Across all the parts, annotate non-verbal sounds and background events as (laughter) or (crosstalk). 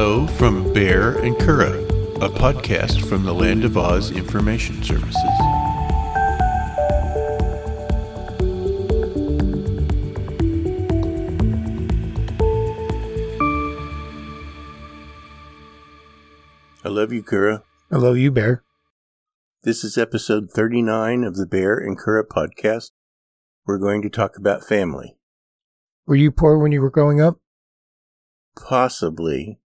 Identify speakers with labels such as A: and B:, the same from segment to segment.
A: Hello from Baehr and Curadh, a podcast from the Land of Oz Information Services. I love you, Curadh.
B: I love you, Baehr.
A: This is episode 39 of the Baehr and Curadh podcast. We're going to talk about family.
B: Were you poor when you were growing up?
A: Possibly.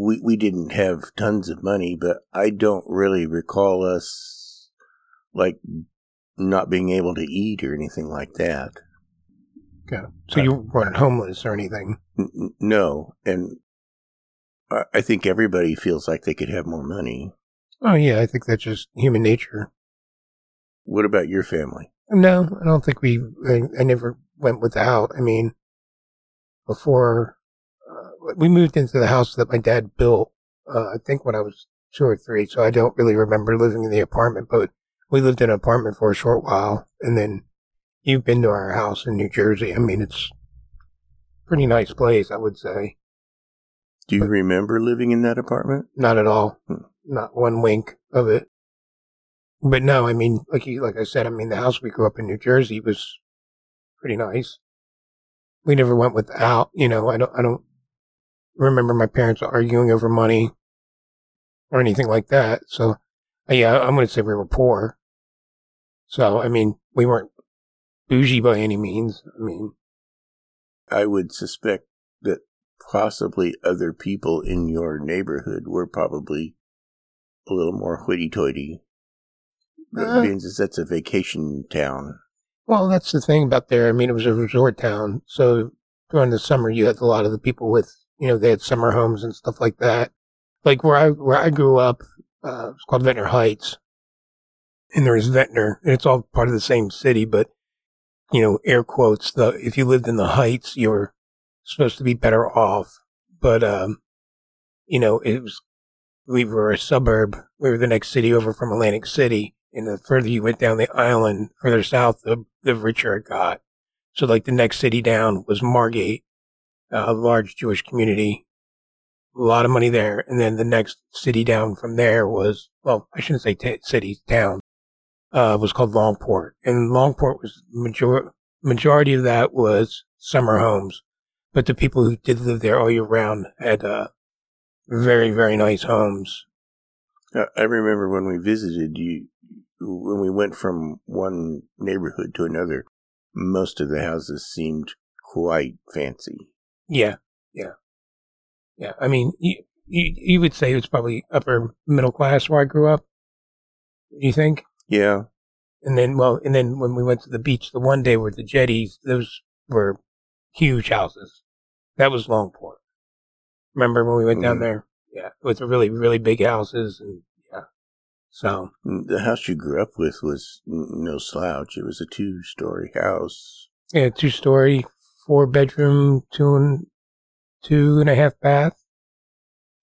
A: We we didn't have tons of money, but I don't really recall us like not being able to eat or anything like that.
B: Okay. So you weren't homeless or anything?
A: N- no, and I, I think everybody feels like they could have more money.
B: Oh yeah, I think that's just human nature.
A: What about your family?
B: No, I don't think we. I, I never went without. I mean, before uh, we moved into the house that my dad built, uh, I think when I was two or three, so I don't really remember living in the apartment. But we lived in an apartment for a short while, and then you've been to our house in New Jersey. I mean, it's pretty nice place, I would say.
A: Do you remember living in that apartment?
B: Not at all.
A: Hmm.
B: Not one wink of it. But no, I mean, like you, like I said, I mean, the house we grew up in New Jersey was pretty nice. We never went without, you know, I don't, I don't remember my parents arguing over money or anything like that. So, yeah, I'm going to say we were poor. So, I mean, we weren't bougie by any means. I mean,
A: I would suspect that possibly other people in your neighborhood were probably a little more hoity-toity.
B: Uh.
A: That that's a vacation town.
B: Well, that's the thing about there. I mean, it was a resort town. So during the summer, you had a lot of the people with, you know, they had summer homes and stuff like that. Like where I, where I grew up, uh, it's called Ventnor Heights. And there's Ventnor and it's all part of the same city, but, you know, air quotes, the, if you lived in the Heights, you were supposed to be better off. But, um, you know, it was, we were a suburb. We were the next city over from Atlantic City. And the further you went down the island, further south, the, the richer it got. So like the next city down was Margate, a large Jewish community, a lot of money there. And then the next city down from there was, well, I shouldn't say t- city, town, uh, was called Longport. And Longport was major- majority of that was summer homes. But the people who did live there all year round had, uh, very, very nice homes.
A: I remember when we visited you, when we went from one neighborhood to another, most of the houses seemed quite fancy.
B: Yeah, yeah, yeah. I mean, you, you you would say it's probably upper middle class where I grew up. You think?
A: Yeah,
B: And then, well, and then when we went to the beach the one day with the jetties, those were huge houses. That was Longport. Remember when we went down
A: Mhm.
B: there? Yeah, with the really really big houses and yeah. So
A: the house you grew up with was no slouch. It was a two-story house.
B: yeah, two story, four bedroom, two and two and a half bath.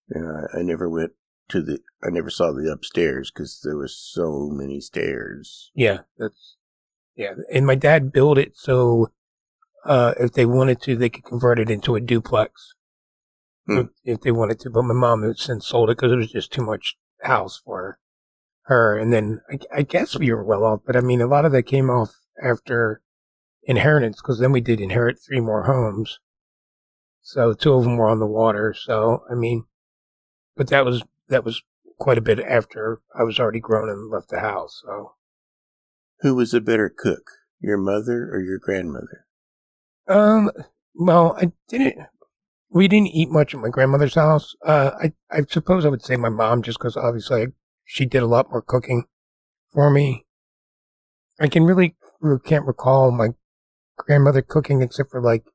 A: And I, never went to the. I never saw the upstairs because there was so many stairs.
B: Yeah, that's yeah. And my dad built it so uh, if they wanted to, they could convert it into a duplex
A: Hmm.
B: if, if they wanted to. But my mom has since sold it because it was just too much house for her. And then I, I guess we were well off, but I mean, a lot of that came off after inheritance because then we did inherit three more homes. So two of them were on the water. So I mean, but that was that was quite a bit after I was already grown and left the house. So.
A: Who was a better cook, your mother or your grandmother?
B: Um, well, I didn't. We didn't eat much at my grandmother's house. Uh, I I suppose I would say my mom, just because obviously I, she did a lot more cooking for me. I can really can't recall my grandmother cooking except for like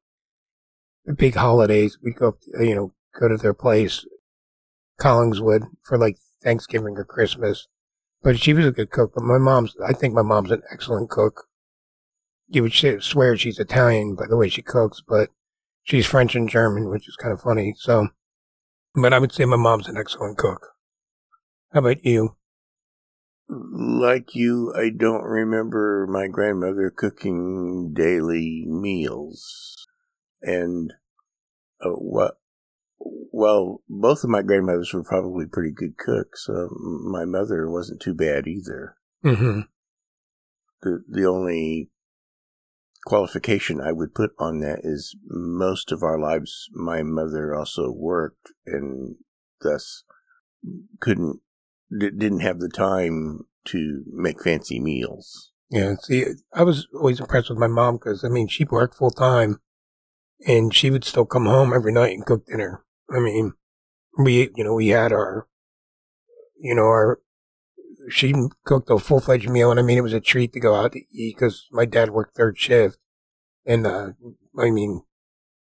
B: the big holidays. We'd go, you know, go to their place, Collingswood, for like Thanksgiving or Christmas. But she was a good cook. But my mom's, I think my mom's an excellent cook you would swear she's Italian by the way she cooks, but she's French and German, which is kind of funny. So, but I would say my mom's an excellent cook. How about you?
A: Like you, I don't remember my grandmother cooking daily meals. And uh, what well, both of my grandmothers were probably pretty good cooks. Uh, my mother wasn't too bad either.
B: Mm-hmm.
A: The the only qualification I would put on that is most of our lives, my mother also worked and thus couldn't didn't have the time to make fancy meals.
B: Yeah, see, I was always impressed with my mom because I mean she worked full time, and she would still come home every night and cook dinner. I mean, we you know we had our, you know our, she cooked a full fledged meal, and I mean it was a treat to go out to eat because my dad worked third shift, and uh, I mean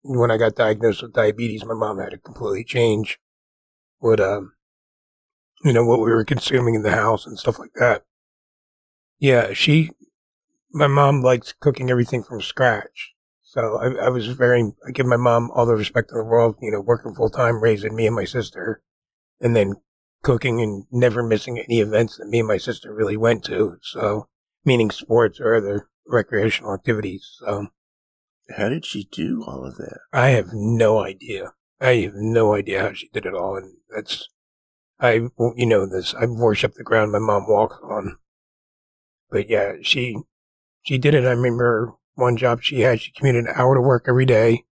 B: when I got diagnosed with diabetes, my mom had to completely change what um you know what we were consuming in the house and stuff like that. Yeah, she, my mom likes cooking everything from scratch. So I, I was very, I give my mom all the respect in the world, you know, working full time, raising me and my sister, and then cooking and never missing any events that me and my sister really went to. So, meaning sports or other recreational activities. So,
A: how did she do all of that?
B: I have no idea. I have no idea how she did it all. And that's, I, you know, this, I worship the ground my mom walks on. But yeah, she she did it. I remember one job she had. She commuted an hour to work every day,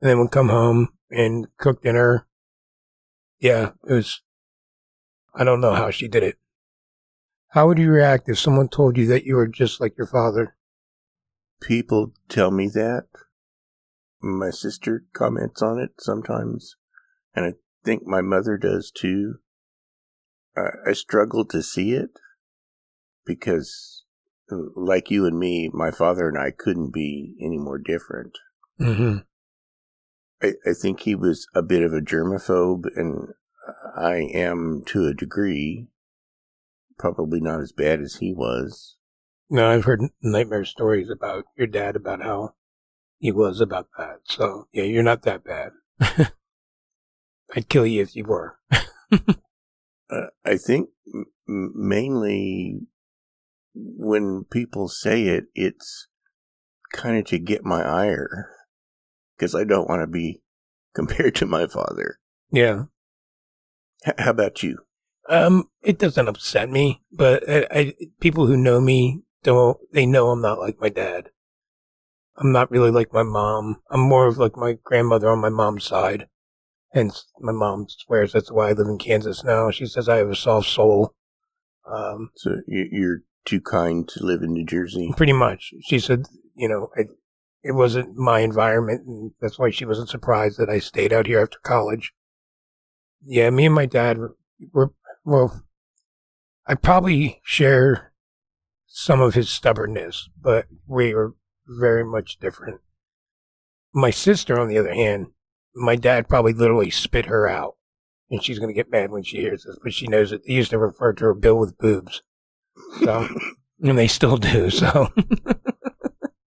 B: and then would come home and cook dinner. Yeah, it was. I don't know how she did it. How would you react if someone told you that you were just like your father?
A: People tell me that. My sister comments on it sometimes, and I think my mother does too. I, I struggle to see it because, like you and me, my father and I couldn't be any more different.
B: Mm-hmm.
A: I, I think he was a bit of a germaphobe, and I am to a degree. Probably not as bad as he was.
B: No, I've heard nightmare stories about your dad about how he was about that. So, yeah, you're not that bad. (laughs) I'd kill you if you were. (laughs)
A: uh, I think m- mainly when people say it, it's kind of to get my ire because I don't want to be (laughs) compared to my father.
B: Yeah.
A: H- how about you?
B: Um, it doesn't upset me, but I, I, people who know me don't, they know I'm not like my dad. I'm not really like my mom. I'm more of like my grandmother on my mom's side. Hence, my mom swears that's why I live in Kansas now. She says I have a soft soul. Um,
A: so you're too kind to live in New Jersey.
B: Pretty much. She said, you know, it, it wasn't my environment, and that's why she wasn't surprised that I stayed out here after college. Yeah, me and my dad were, were well, I probably share some of his stubbornness, but we were very much different. My sister, on the other hand, my dad probably literally spit her out. And she's going to get mad when she hears this, but she knows that they used to refer to her Bill with boobs. So, (laughs) and they still do. So,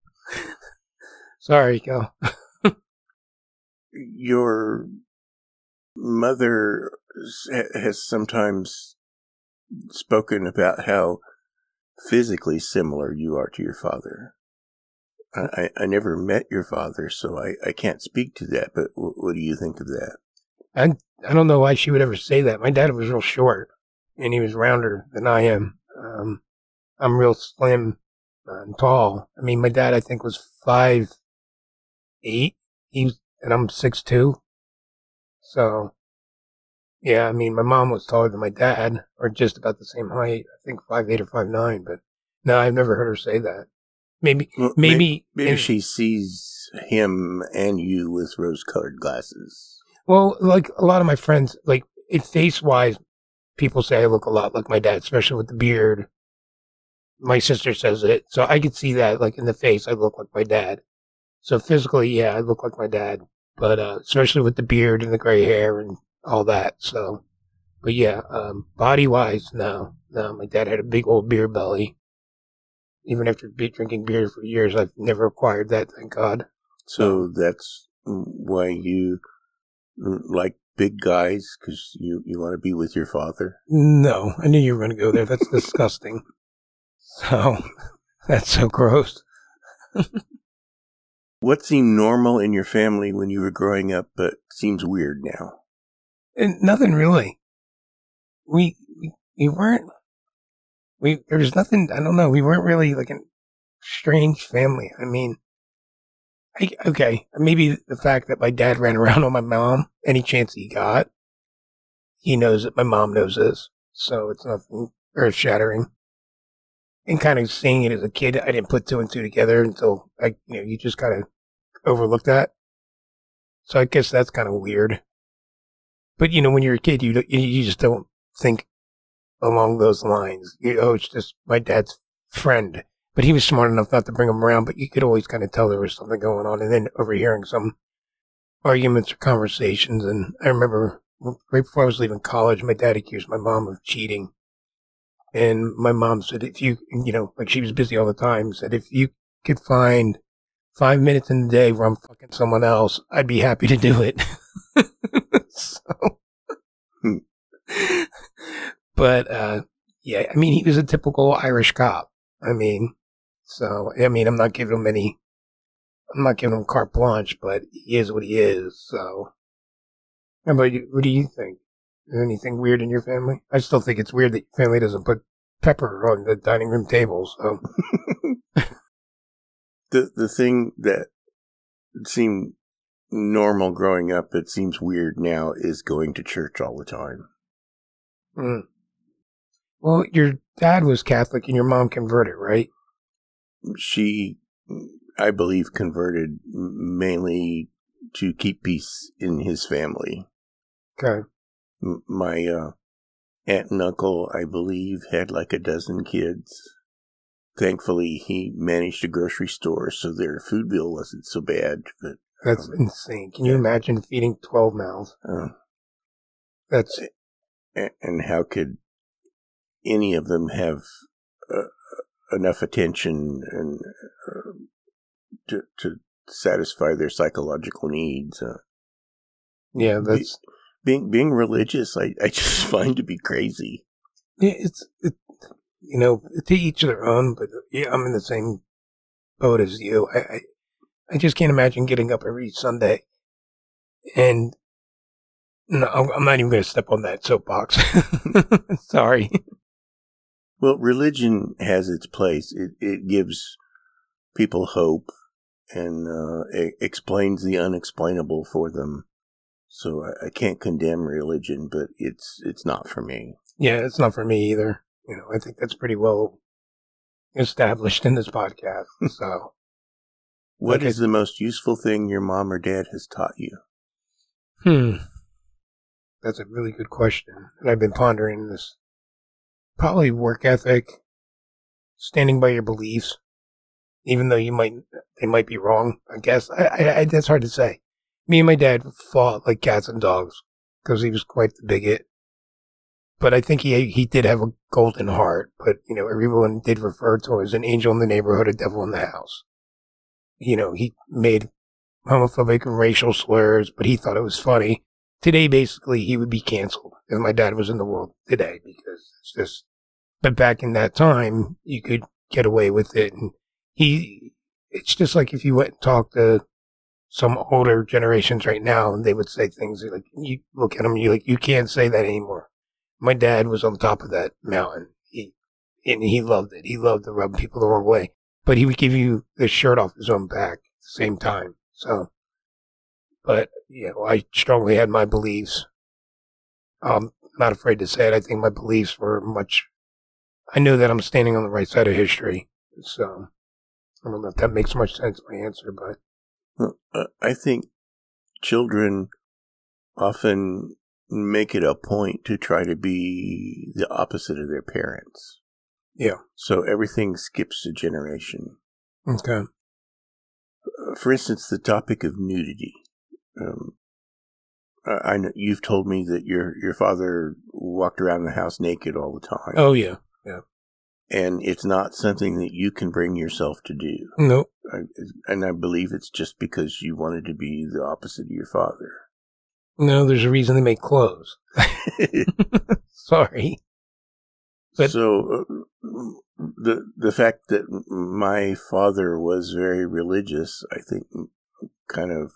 B: (laughs) sorry, go. (laughs)
A: Your mother has sometimes spoken about how physically similar you are to your father. I, I never met your father, so I, I can't speak to that, but w- what do you think of that?
B: I, I don't know why she would ever say that. My dad was real short, and he was rounder than I am. Um, I'm real slim and tall. I mean, my dad, I think, was five eight. He's and I'm six two. So, yeah, I mean, my mom was taller than my dad, or just about the same height. I think five eight or five nine. But no, I've never heard her say that. Maybe, well, maybe,
A: maybe, she sees him and you with rose-colored glasses.
B: Well, like a lot of my friends, like face-wise, people say I look a lot like my dad, especially with the beard. My sister says it, so I could see that, like in the face, I look like my dad. So physically, yeah, I look like my dad, but uh, especially with the beard and the gray hair and all that. So, but yeah, um, body-wise, no, no, my dad had a big old beer belly. Even after be- drinking beer for years, I've never acquired that, thank God.
A: So that's why you like big guys because you, you want to be with your father?
B: No, I knew you were going to go there. That's (laughs) disgusting. So, that's so gross.
A: What seemed normal in your family when you were growing up, but seems weird now?
B: And nothing really. We, we, we weren't, we, there was nothing, I don't know, we weren't really like a strange family. I mean, I, okay, maybe the fact that my dad ran (laughs) around on my mom any chance he got, he knows that my mom knows this, so it's nothing earth shattering. And kind of seeing it as a kid, I didn't put two and two together until I, you know, you just kind of overlook that. So I guess that's kind of weird. But you know, when you're a kid, you you just don't think along those lines. You know, it's just my dad's friend, but he was smart enough not to bring him around. But you could always kind of tell there was something going on, and then overhearing some arguments or conversations. And I remember right before I was leaving college, my dad accused my mom of cheating. And my mom said, if you, you know, like she was busy all the time, said, if you could find five minutes in the day where I'm fucking someone else, I'd be happy to do it. (laughs) so, hmm. But, uh, yeah, I mean, he was a typical Irish cop. I mean, so, I mean, I'm not giving him any, I'm not giving him carte blanche, but he is what he is. So, how about you? What do you think? Is anything weird in your family? I still think it's weird that your family doesn't put pepper on the dining room table. So. (laughs)
A: the the thing that seemed normal growing up that seems weird now is going to church all the time.
B: Mm. Well, your dad was Catholic and your mom converted, right?
A: She, I believe, converted mainly to keep peace in his family.
B: Okay.
A: My uh, aunt and uncle, I believe, had like a dozen kids. Thankfully, he managed a grocery store, so their food bill wasn't so bad. But
B: that's um, insane. Can you imagine feeding twelve mouths? Uh, that's
A: and how could any of them have uh, enough attention and uh, to to satisfy their psychological needs? Uh,
B: yeah, that's
A: being being religious, I, I (laughs) just find to be crazy.
B: Yeah, it's it, you know to each their own. But yeah, I'm in the same boat as you. I, I I just can't imagine getting up every Sunday and no, I'm not even going to step on that soapbox. (laughs) Sorry.
A: Well, religion has its place. It it gives people hope and uh, it explains the unexplainable for them. So I, I, can't condemn religion, but it's it's not for me.
B: Yeah, it's not for me either. You know, I think that's pretty well established in this podcast. (laughs) So,
A: what is the most useful thing your mom or dad has taught you?
B: Hmm, that's a really good question, and I've been pondering this. Probably work ethic, standing by your beliefs, even though you might they might be wrong. I guess I, I, I that's hard to say me and my dad fought like cats and dogs because he was quite the bigot. But I think he he did have a golden heart. But you know, everyone did refer to him as an angel in the neighborhood, a devil in the house. You know, he made homophobic and racial slurs, but he thought it was funny. Today, basically, he would be canceled if my dad was in the world today because it's just. But back in that time, you could get away with it, and he. It's just like if you went and talked to some older generations right now, and they would say things like, you look at them, you like, you can't say that anymore. My dad was on top of that mountain. He, and he loved it. He loved to rub people the wrong way, but he would give you the shirt off his own back at the same time. So, but, you know, I strongly had my beliefs. I'm not afraid to say it. I think my beliefs were much, I know that I'm standing on the right side of history. So, I don't know if that makes much sense, my answer, but
A: I think children often make it a point to try to be the opposite of their parents.
B: Yeah.
A: So everything skips a generation.
B: Okay.
A: Uh, for instance, the topic of nudity. Um, I know you've told me that your your father walked around the house naked all the time.
B: Oh yeah, yeah
A: and it's not something that you can bring yourself to do.
B: Nope.
A: I, and I believe it's just because you wanted to be the opposite of your father.
B: No, there's a reason they make clothes. (laughs) Sorry. But-
A: so uh, the the fact that my father was very religious, I think, kind of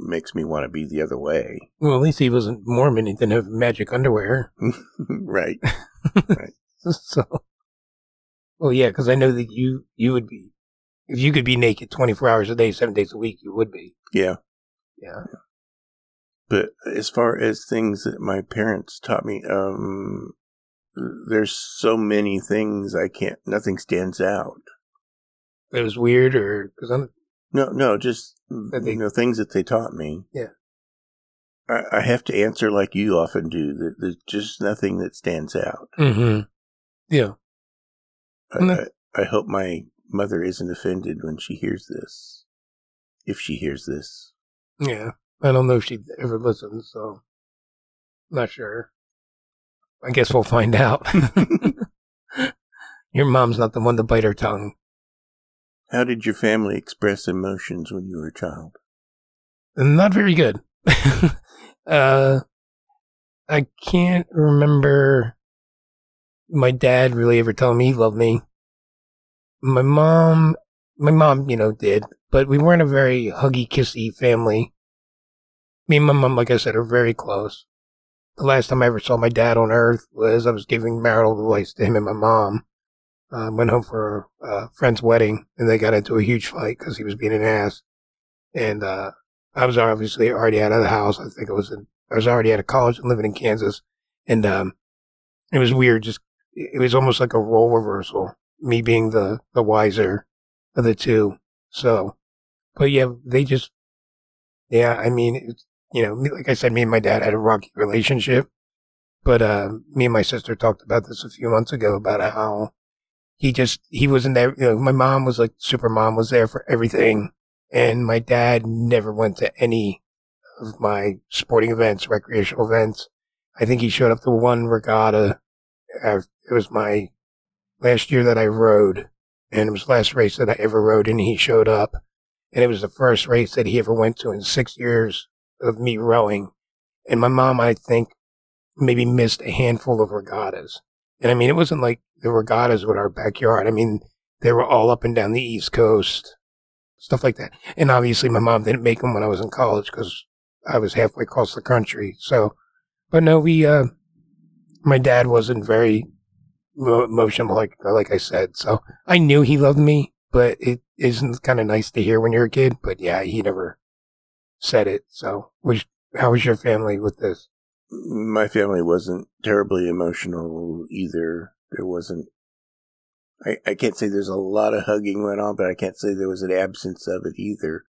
A: makes me want to be the other way.
B: Well, at least he wasn't Mormon. He didn't have magic underwear. (laughs) Right. (laughs)
A: right. (laughs)
B: so, well, yeah, because I know that you you would be if you could be naked twenty four hours a day, seven days a week, you would be.
A: Yeah.
B: Yeah.
A: But as far as things that my parents taught me, um, there's so many things I can't. Nothing stands out.
B: It was weird, or because I'm
A: No, no, just
B: they-
A: you know things that they taught me.
B: Yeah.
A: I, I have to answer like you often do. That there's just nothing that stands out.
B: mm-hmm. Yeah.
A: I,
B: And
A: I, I hope my mother isn't offended when she hears this. If she hears this,
B: Yeah. I don't know if she'd ever listen, so not sure. I guess we'll find out. (laughs) Your mom's not the one to bite her tongue.
A: how did your family express emotions when you were a child?
B: Not very good. (laughs) uh, I can't remember my dad really ever telling me he loved me. My mom, my mom, you know, did, but we weren't a very huggy, kissy family. Me and my mom, like I said, are very close. The last time I ever saw my dad on earth was I was giving marital advice to him and my mom. Uh, went home for a uh, friend's wedding and they got into a huge fight because he was being an ass. And, uh, I was obviously already out of the house. I think I was in, I was already out of college and living in Kansas. And, um, it was weird. Just, it was almost like a role reversal. Me being the, the wiser of the two. So, but yeah, they just, yeah, I mean, you know, like I said, me and my dad had a rocky relationship. But, uh, me and my sister talked about this a few months ago about how he just, he wasn't there. You know, my mom was like super mom was there for everything and my dad never went to any of my sporting events, recreational events. I think he showed up to one regatta. It was my last year that I rode, and it was the last race that I ever rode, and he showed up. And it was the first race that he ever went to in six years of me rowing. And my mom, I think, maybe missed a handful of regattas. And I mean, it wasn't like the regattas were our backyard. I mean, they were all up and down the East Coast stuff like that. And obviously, my mom didn't make them when I was in college because I was halfway across the country. So, but no, we, uh, my dad wasn't very emotional, like like I said. So I knew he loved me, but it isn't kind of nice to hear when you're a kid. But yeah, he never said it. So, was how was your family with this?
A: My family wasn't terribly emotional either. There wasn't. I, I can't say there's a lot of hugging went on, but I can't say there was an absence of it either.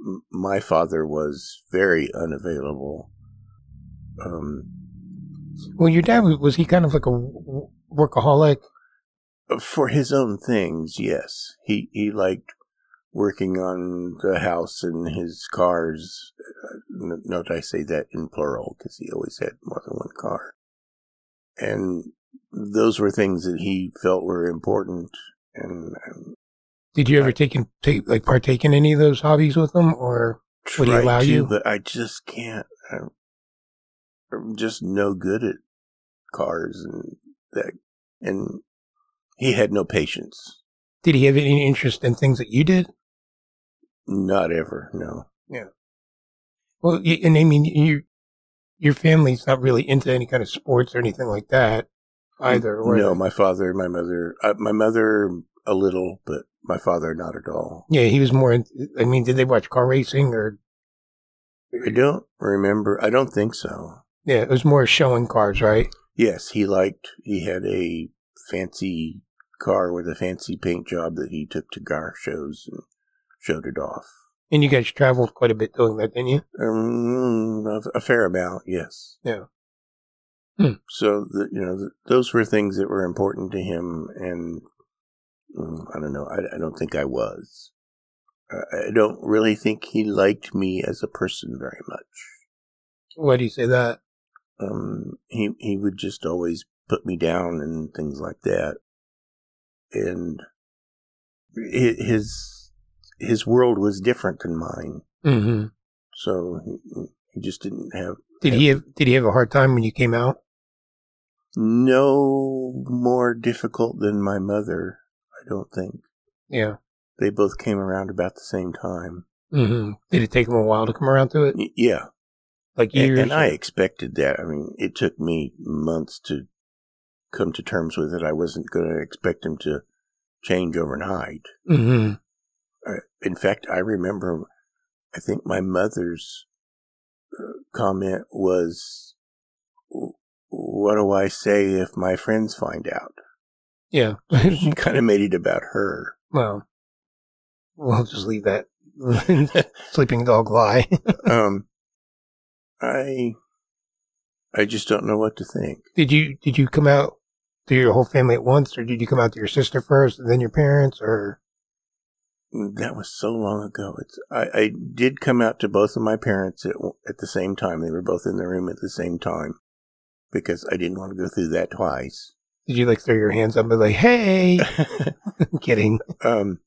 A: M- My father was very unavailable. Um,
B: Well, your dad was, was he kind of like a workaholic?
A: for his own things, yes, he he liked working on the house and his cars. Uh, Note I say that in plural because he always had more than one car, and those were things that he felt were important. And um,
B: Did you ever take in, take like partake in any of those hobbies with him, or Would he allow
A: to,
B: you?
A: but I just can't. I'm, I'm just no good at cars and that, and he had no patience.
B: did he have any interest in things that you did?
A: Not ever, no.
B: Yeah. Well, and I mean, you, your family's not really into any kind of sports or anything like that either. were
A: No, my father, my mother, uh, my mother a little, but my father not at all.
B: yeah, he was more. In, I mean, did they watch car racing or?
A: I don't remember. I don't think so.
B: Yeah, it was more showing cars, right?
A: Yes, he liked. He had a fancy car with a fancy paint job that he took to car shows and showed it off.
B: And you guys traveled quite a bit doing that, didn't you?
A: Um, a, a fair amount, yes.
B: Yeah.
A: So the, you know th those were things that were important to him, and mm, I don't know. I, I don't think I was. I, I don't really think he liked me as a person very much.
B: Why do you say that?
A: Um, he he would just always put me down and things like that, and his his world was different than mine.
B: hmm
A: So he, he just didn't have
B: Did he have Did he have a hard time when you came out?
A: No more difficult than my mother, I don't think.
B: Yeah.
A: They both came around about the same time.
B: hmm Did it take them a while to come around to it?
A: Y- Yeah.
B: Like
A: And,
B: years?
A: and I expected that. I mean, it took me months to come to terms with it. I wasn't going to expect him to change overnight.
B: hmm
A: Uh, in fact, I remember, I think my mother's uh, comment was, What do I say if my friends find out?
B: Yeah. (laughs)
A: She kind of made it about her.
B: well, we'll just leave that (laughs) sleeping dog lie. (laughs)
A: Um, I, I just don't know what to think.
B: did you did you come out to your whole family at once, or did you come out to your sister first and then your parents, or
A: That was so long ago. It's I, I did come out to both of my parents at at the same time. They were both in the room at the same time because I didn't want to go through that twice.
B: did you like throw your hands up and be like, "Hey"? (laughs) (laughs) Kidding.
A: um,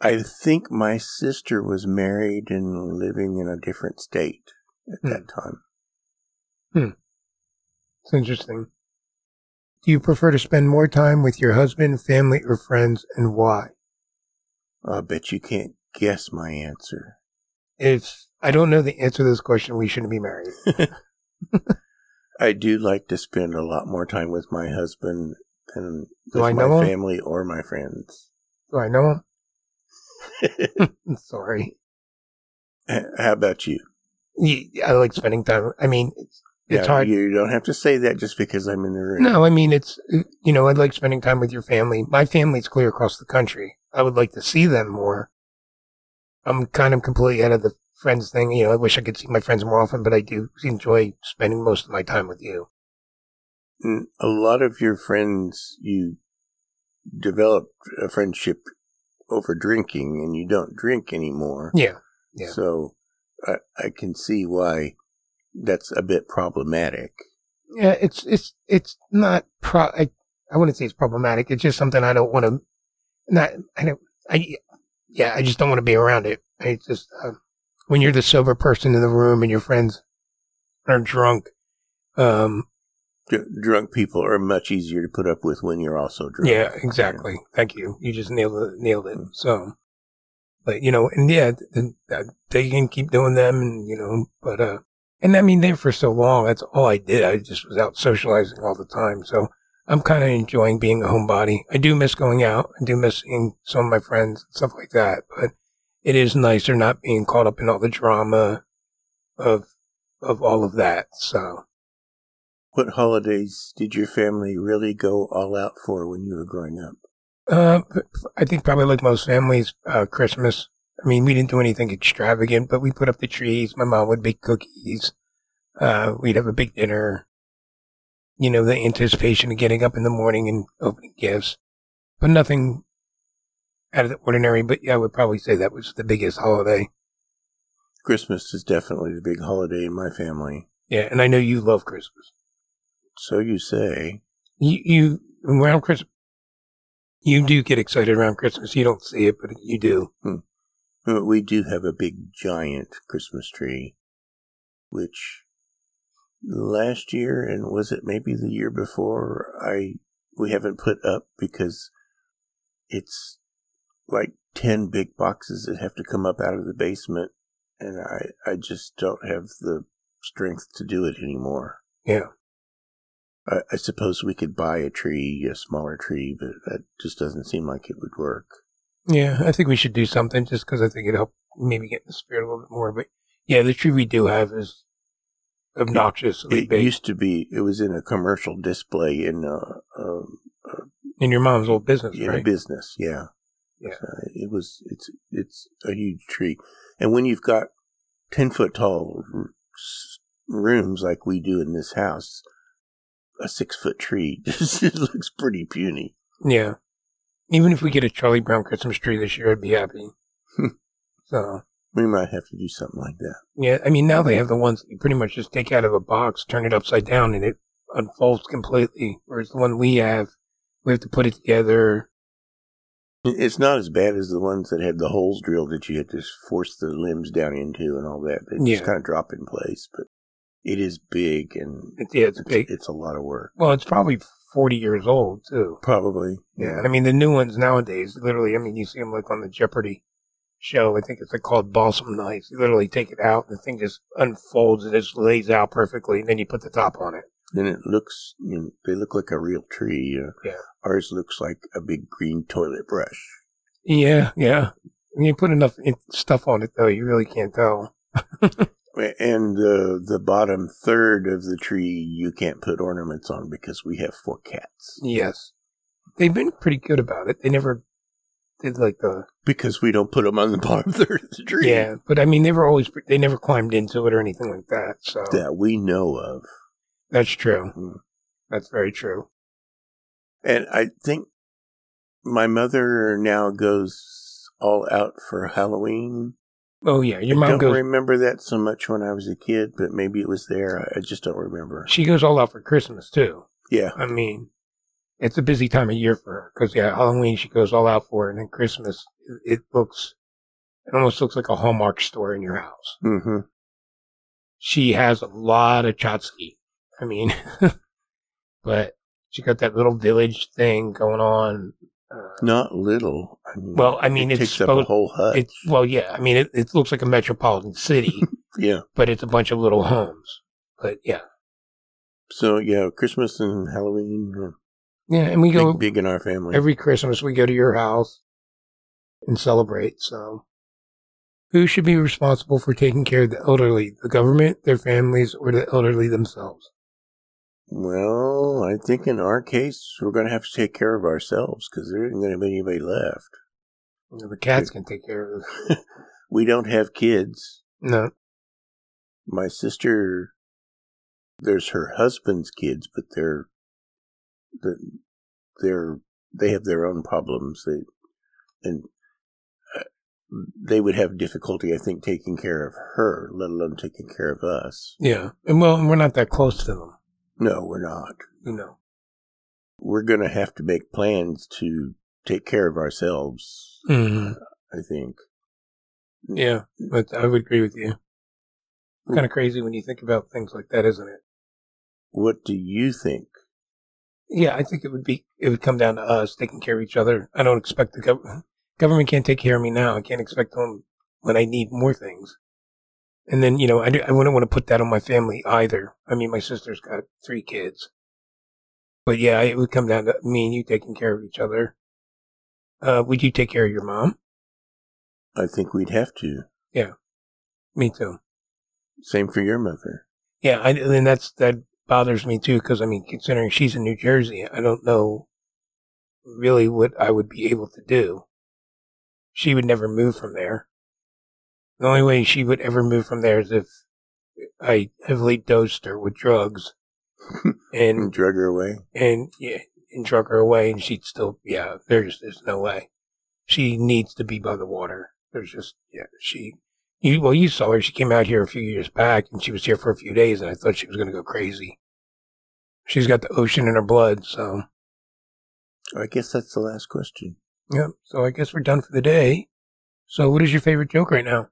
A: I think my sister was married and living in a different state at
B: Hmm.
A: that time. Hmm.
B: It's interesting. Do you prefer to spend more time with your husband, family, or friends, and why?
A: I bet you can't guess my answer.
B: If I don't know the answer to this question, we shouldn't be married. (laughs)
A: I do like to spend a lot more time with my husband than
B: Do
A: with my
B: him?
A: family or my friends.
B: Do I know him? (laughs) (laughs) Sorry.
A: How about you?
B: I like spending time. I mean, it's, it's
A: Yeah,
B: hard.
A: You don't have to say that just because I'm in the room.
B: No, I mean, it's, you know, I like spending time with your family. My family's clear across the country. I would like to see them more. I'm kind of completely out of the friends thing. You know, I wish I could see my friends more often, but I do enjoy spending most of my time with you.
A: Mm, A lot of your friends, you developed a friendship over drinking, and you don't drink anymore.
B: Yeah. Yeah.
A: So I, I can see why that's a bit problematic.
B: Yeah, it's it's it's not pro. I, I wouldn't say it's problematic. It's just something I don't want to. Not I don't. I yeah. I just don't want to be around it. It's just uh, when you're the sober person in the room and your friends are drunk. Um.
A: Dr- drunk people are much easier to put up with when you're also drunk.
B: Yeah. Exactly. Thank you. You just nailed it. Nailed it. So, but you know, and yeah, th- they can keep doing them, and you know, but uh, and I mean, there for so long. That's all I did. I just was out socializing all the time. So I'm kind of enjoying being a homebody. I do miss going out. I do miss seeing some of my friends and stuff like that. But it is nicer not being caught up in all the drama of of all of that. So
A: What holidays did your family really go all out for when you were growing up?
B: Uh, I think probably like most families, uh, Christmas. I mean, we didn't do anything extravagant, but we put up the trees. My mom would bake cookies. Uh, we'd have a big dinner. You know, the anticipation of getting up in the morning and opening gifts, but nothing out of the ordinary. But yeah, I would probably say that was the biggest holiday.
A: Christmas is definitely the big holiday in my family.
B: Yeah, and I know you love Christmas.
A: So you say.
B: You, you around Christmas, you do get excited around Christmas. You don't see it, but you do.
A: Uh, We do have a big giant Christmas tree, which last year and was it maybe the year before I we haven't put up because it's like 10 big boxes that have to come up out of the basement and I I just don't have the strength to do it anymore.
B: Yeah.
A: I, I suppose we could buy a tree, a smaller tree, but that just doesn't seem like it would work.
B: Yeah, I think we should do something just because I think it'd help maybe get in the spirit a little bit more. But yeah, the tree we do have is obnoxiously
A: It
B: big.
A: used to be. It was in a commercial display in a, a,
B: in your mom's old business,
A: in a business. Yeah,
B: Yeah.
A: Uh, it was. It's it's a huge tree, and when you've got ten foot tall rooms like we do in this house, a six foot tree (laughs) just it looks pretty puny.
B: Yeah. Even if we get a Charlie Brown Christmas tree this year, I'd be happy. (laughs) so
A: We might have to do something like that.
B: yeah, I mean now they have the ones you pretty much just take out of a box, turn it upside down, and it unfolds completely. Whereas the one we have, we have to put it together.
A: It's not as bad as the ones that had the holes drilled that you had to force the limbs down into and all that. They
B: Yeah.
A: just kind of drop in place, but It is big and
B: It's, yeah, it's
A: it's,
B: big.
A: it's a lot of work.
B: Well, it's probably 40 years old, too.
A: Probably.
B: Yeah. And I mean, the new ones nowadays, literally, I mean, you see them like on the Jeopardy show. I think it's like called Balsam Knives. You literally take it out, and the thing just unfolds and just lays out perfectly, and then you put the top on it.
A: Then it looks, you know, they look like a real tree. Uh,
B: Yeah.
A: Ours looks like a big green toilet brush.
B: Yeah, yeah. When you put enough stuff on it, though, you really can't tell. (laughs)
A: And the the bottom third of the tree you can't put ornaments on because we have four cats.
B: Yes. They've been pretty good about it. They never did like the
A: Because we don't put them on the (laughs) bottom third of the tree.
B: yeah, but I mean they were always they never climbed into it or anything like that. So
A: That we know of.
B: that's true.
A: Mm.
B: That's very true.
A: And I think my mother now goes all out for Halloween.
B: Oh yeah, your
A: I
B: mom
A: don't
B: goes.
A: remember that so much when I was a kid, but maybe it was there. I- just don't remember.
B: She goes all out for Christmas too.
A: Yeah.
B: I mean, it's a busy time of year for her because yeah, Halloween she goes all out for, it, and then Christmas it, it looks, it almost looks like a Hallmark store in your house.
A: hmm
B: She has a lot of Chotsky. I mean, (laughs) but she got that little village thing going on. Uh,
A: Not little. I mean,
B: Well, I mean,
A: it
B: it's
A: takes up a whole hut.
B: it's well, yeah. I mean, it, it looks like a metropolitan (laughs) city,
A: yeah.
B: but it's a bunch of little homes. But yeah,
A: So yeah, Christmas and Halloween
B: yeah, and we go
A: big, big in our family.
B: every Christmas. We go to your house and celebrate. So, who should be responsible for taking care of the elderly? The government, their families, or the elderly themselves?
A: Well, I think in our case, we're going to have to take care of ourselves because there isn't going to be anybody left.
B: The cats can take care of it. (laughs)
A: We don't have kids.
B: No,
A: My sister, there's her husband's kids, but they're they're they have their own problems. They and uh, they would have difficulty, I think, taking care of her, let alone taking care of us.
B: yeah, and well, we're not that close to them.
A: No, we're not.
B: You know.
A: We're going to have to make plans to take care of ourselves.
B: hmm
A: I think.
B: Yeah, but I would agree with you. Kind of crazy when you think about things like that, isn't it?
A: What do you think?
B: Yeah, I think it would be it would come down to us taking care of each other. I don't expect the government (laughs) government can't take care of me now. I can't expect them when I need more things. And then you know I do, I wouldn't want to put that on my family either. I mean, my sister's got three kids, but yeah, it would come down to me and you taking care of each other. Uh, would you take care of your mom?
A: I think we'd have to.
B: Yeah, me too.
A: Same for your mother.
B: Yeah, I, and that's that bothers me too because I mean, considering she's in New Jersey, I don't know really what I would be able to do. She would never move from there. The only way she would ever move from there is if I heavily dosed her with drugs (laughs)
A: And drug her away.
B: and yeah, and drug her away, and she'd still yeah. There's there's no way. She needs to be by the water. There's just yeah. She you well you saw her. She came out here a few years back, and she was here for a few days, and I thought she was going to go crazy. She's got the ocean in her blood, so
A: I guess that's the last question.
B: yeah. So I guess we're done for the day. So what is your favorite joke right now?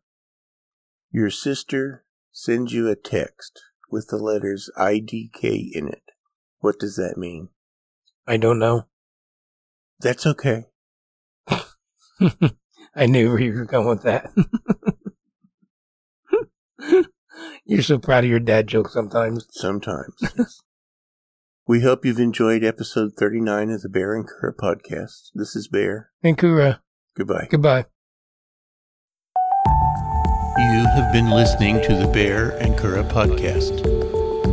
A: Your sister sends you a text with the letters IDK in it. What does that mean?
B: I don't know.
A: That's okay. (laughs)
B: I knew where you were going with that. (laughs) You're so proud of your dad jokes sometimes.
A: Sometimes. yes. (laughs) we hope you've enjoyed episode 39 of the Baehr and Curadh podcast. This is Baehr.
B: And Curadh,
A: Goodbye.
B: goodbye.
A: You have been listening to the Baehr and Curadh podcast,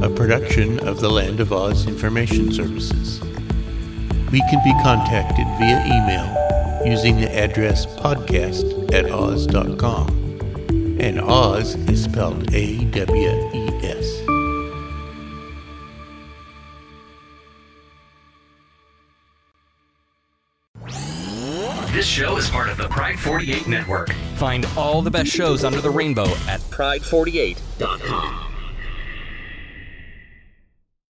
A: a production of the Land of Oz Information Services. We can be contacted via email using the address podcast at awes.com. And Oz is spelled A W E S.
C: This show is part of the Pride 48 network.
D: Find all the best shows under the rainbow at pride48.com.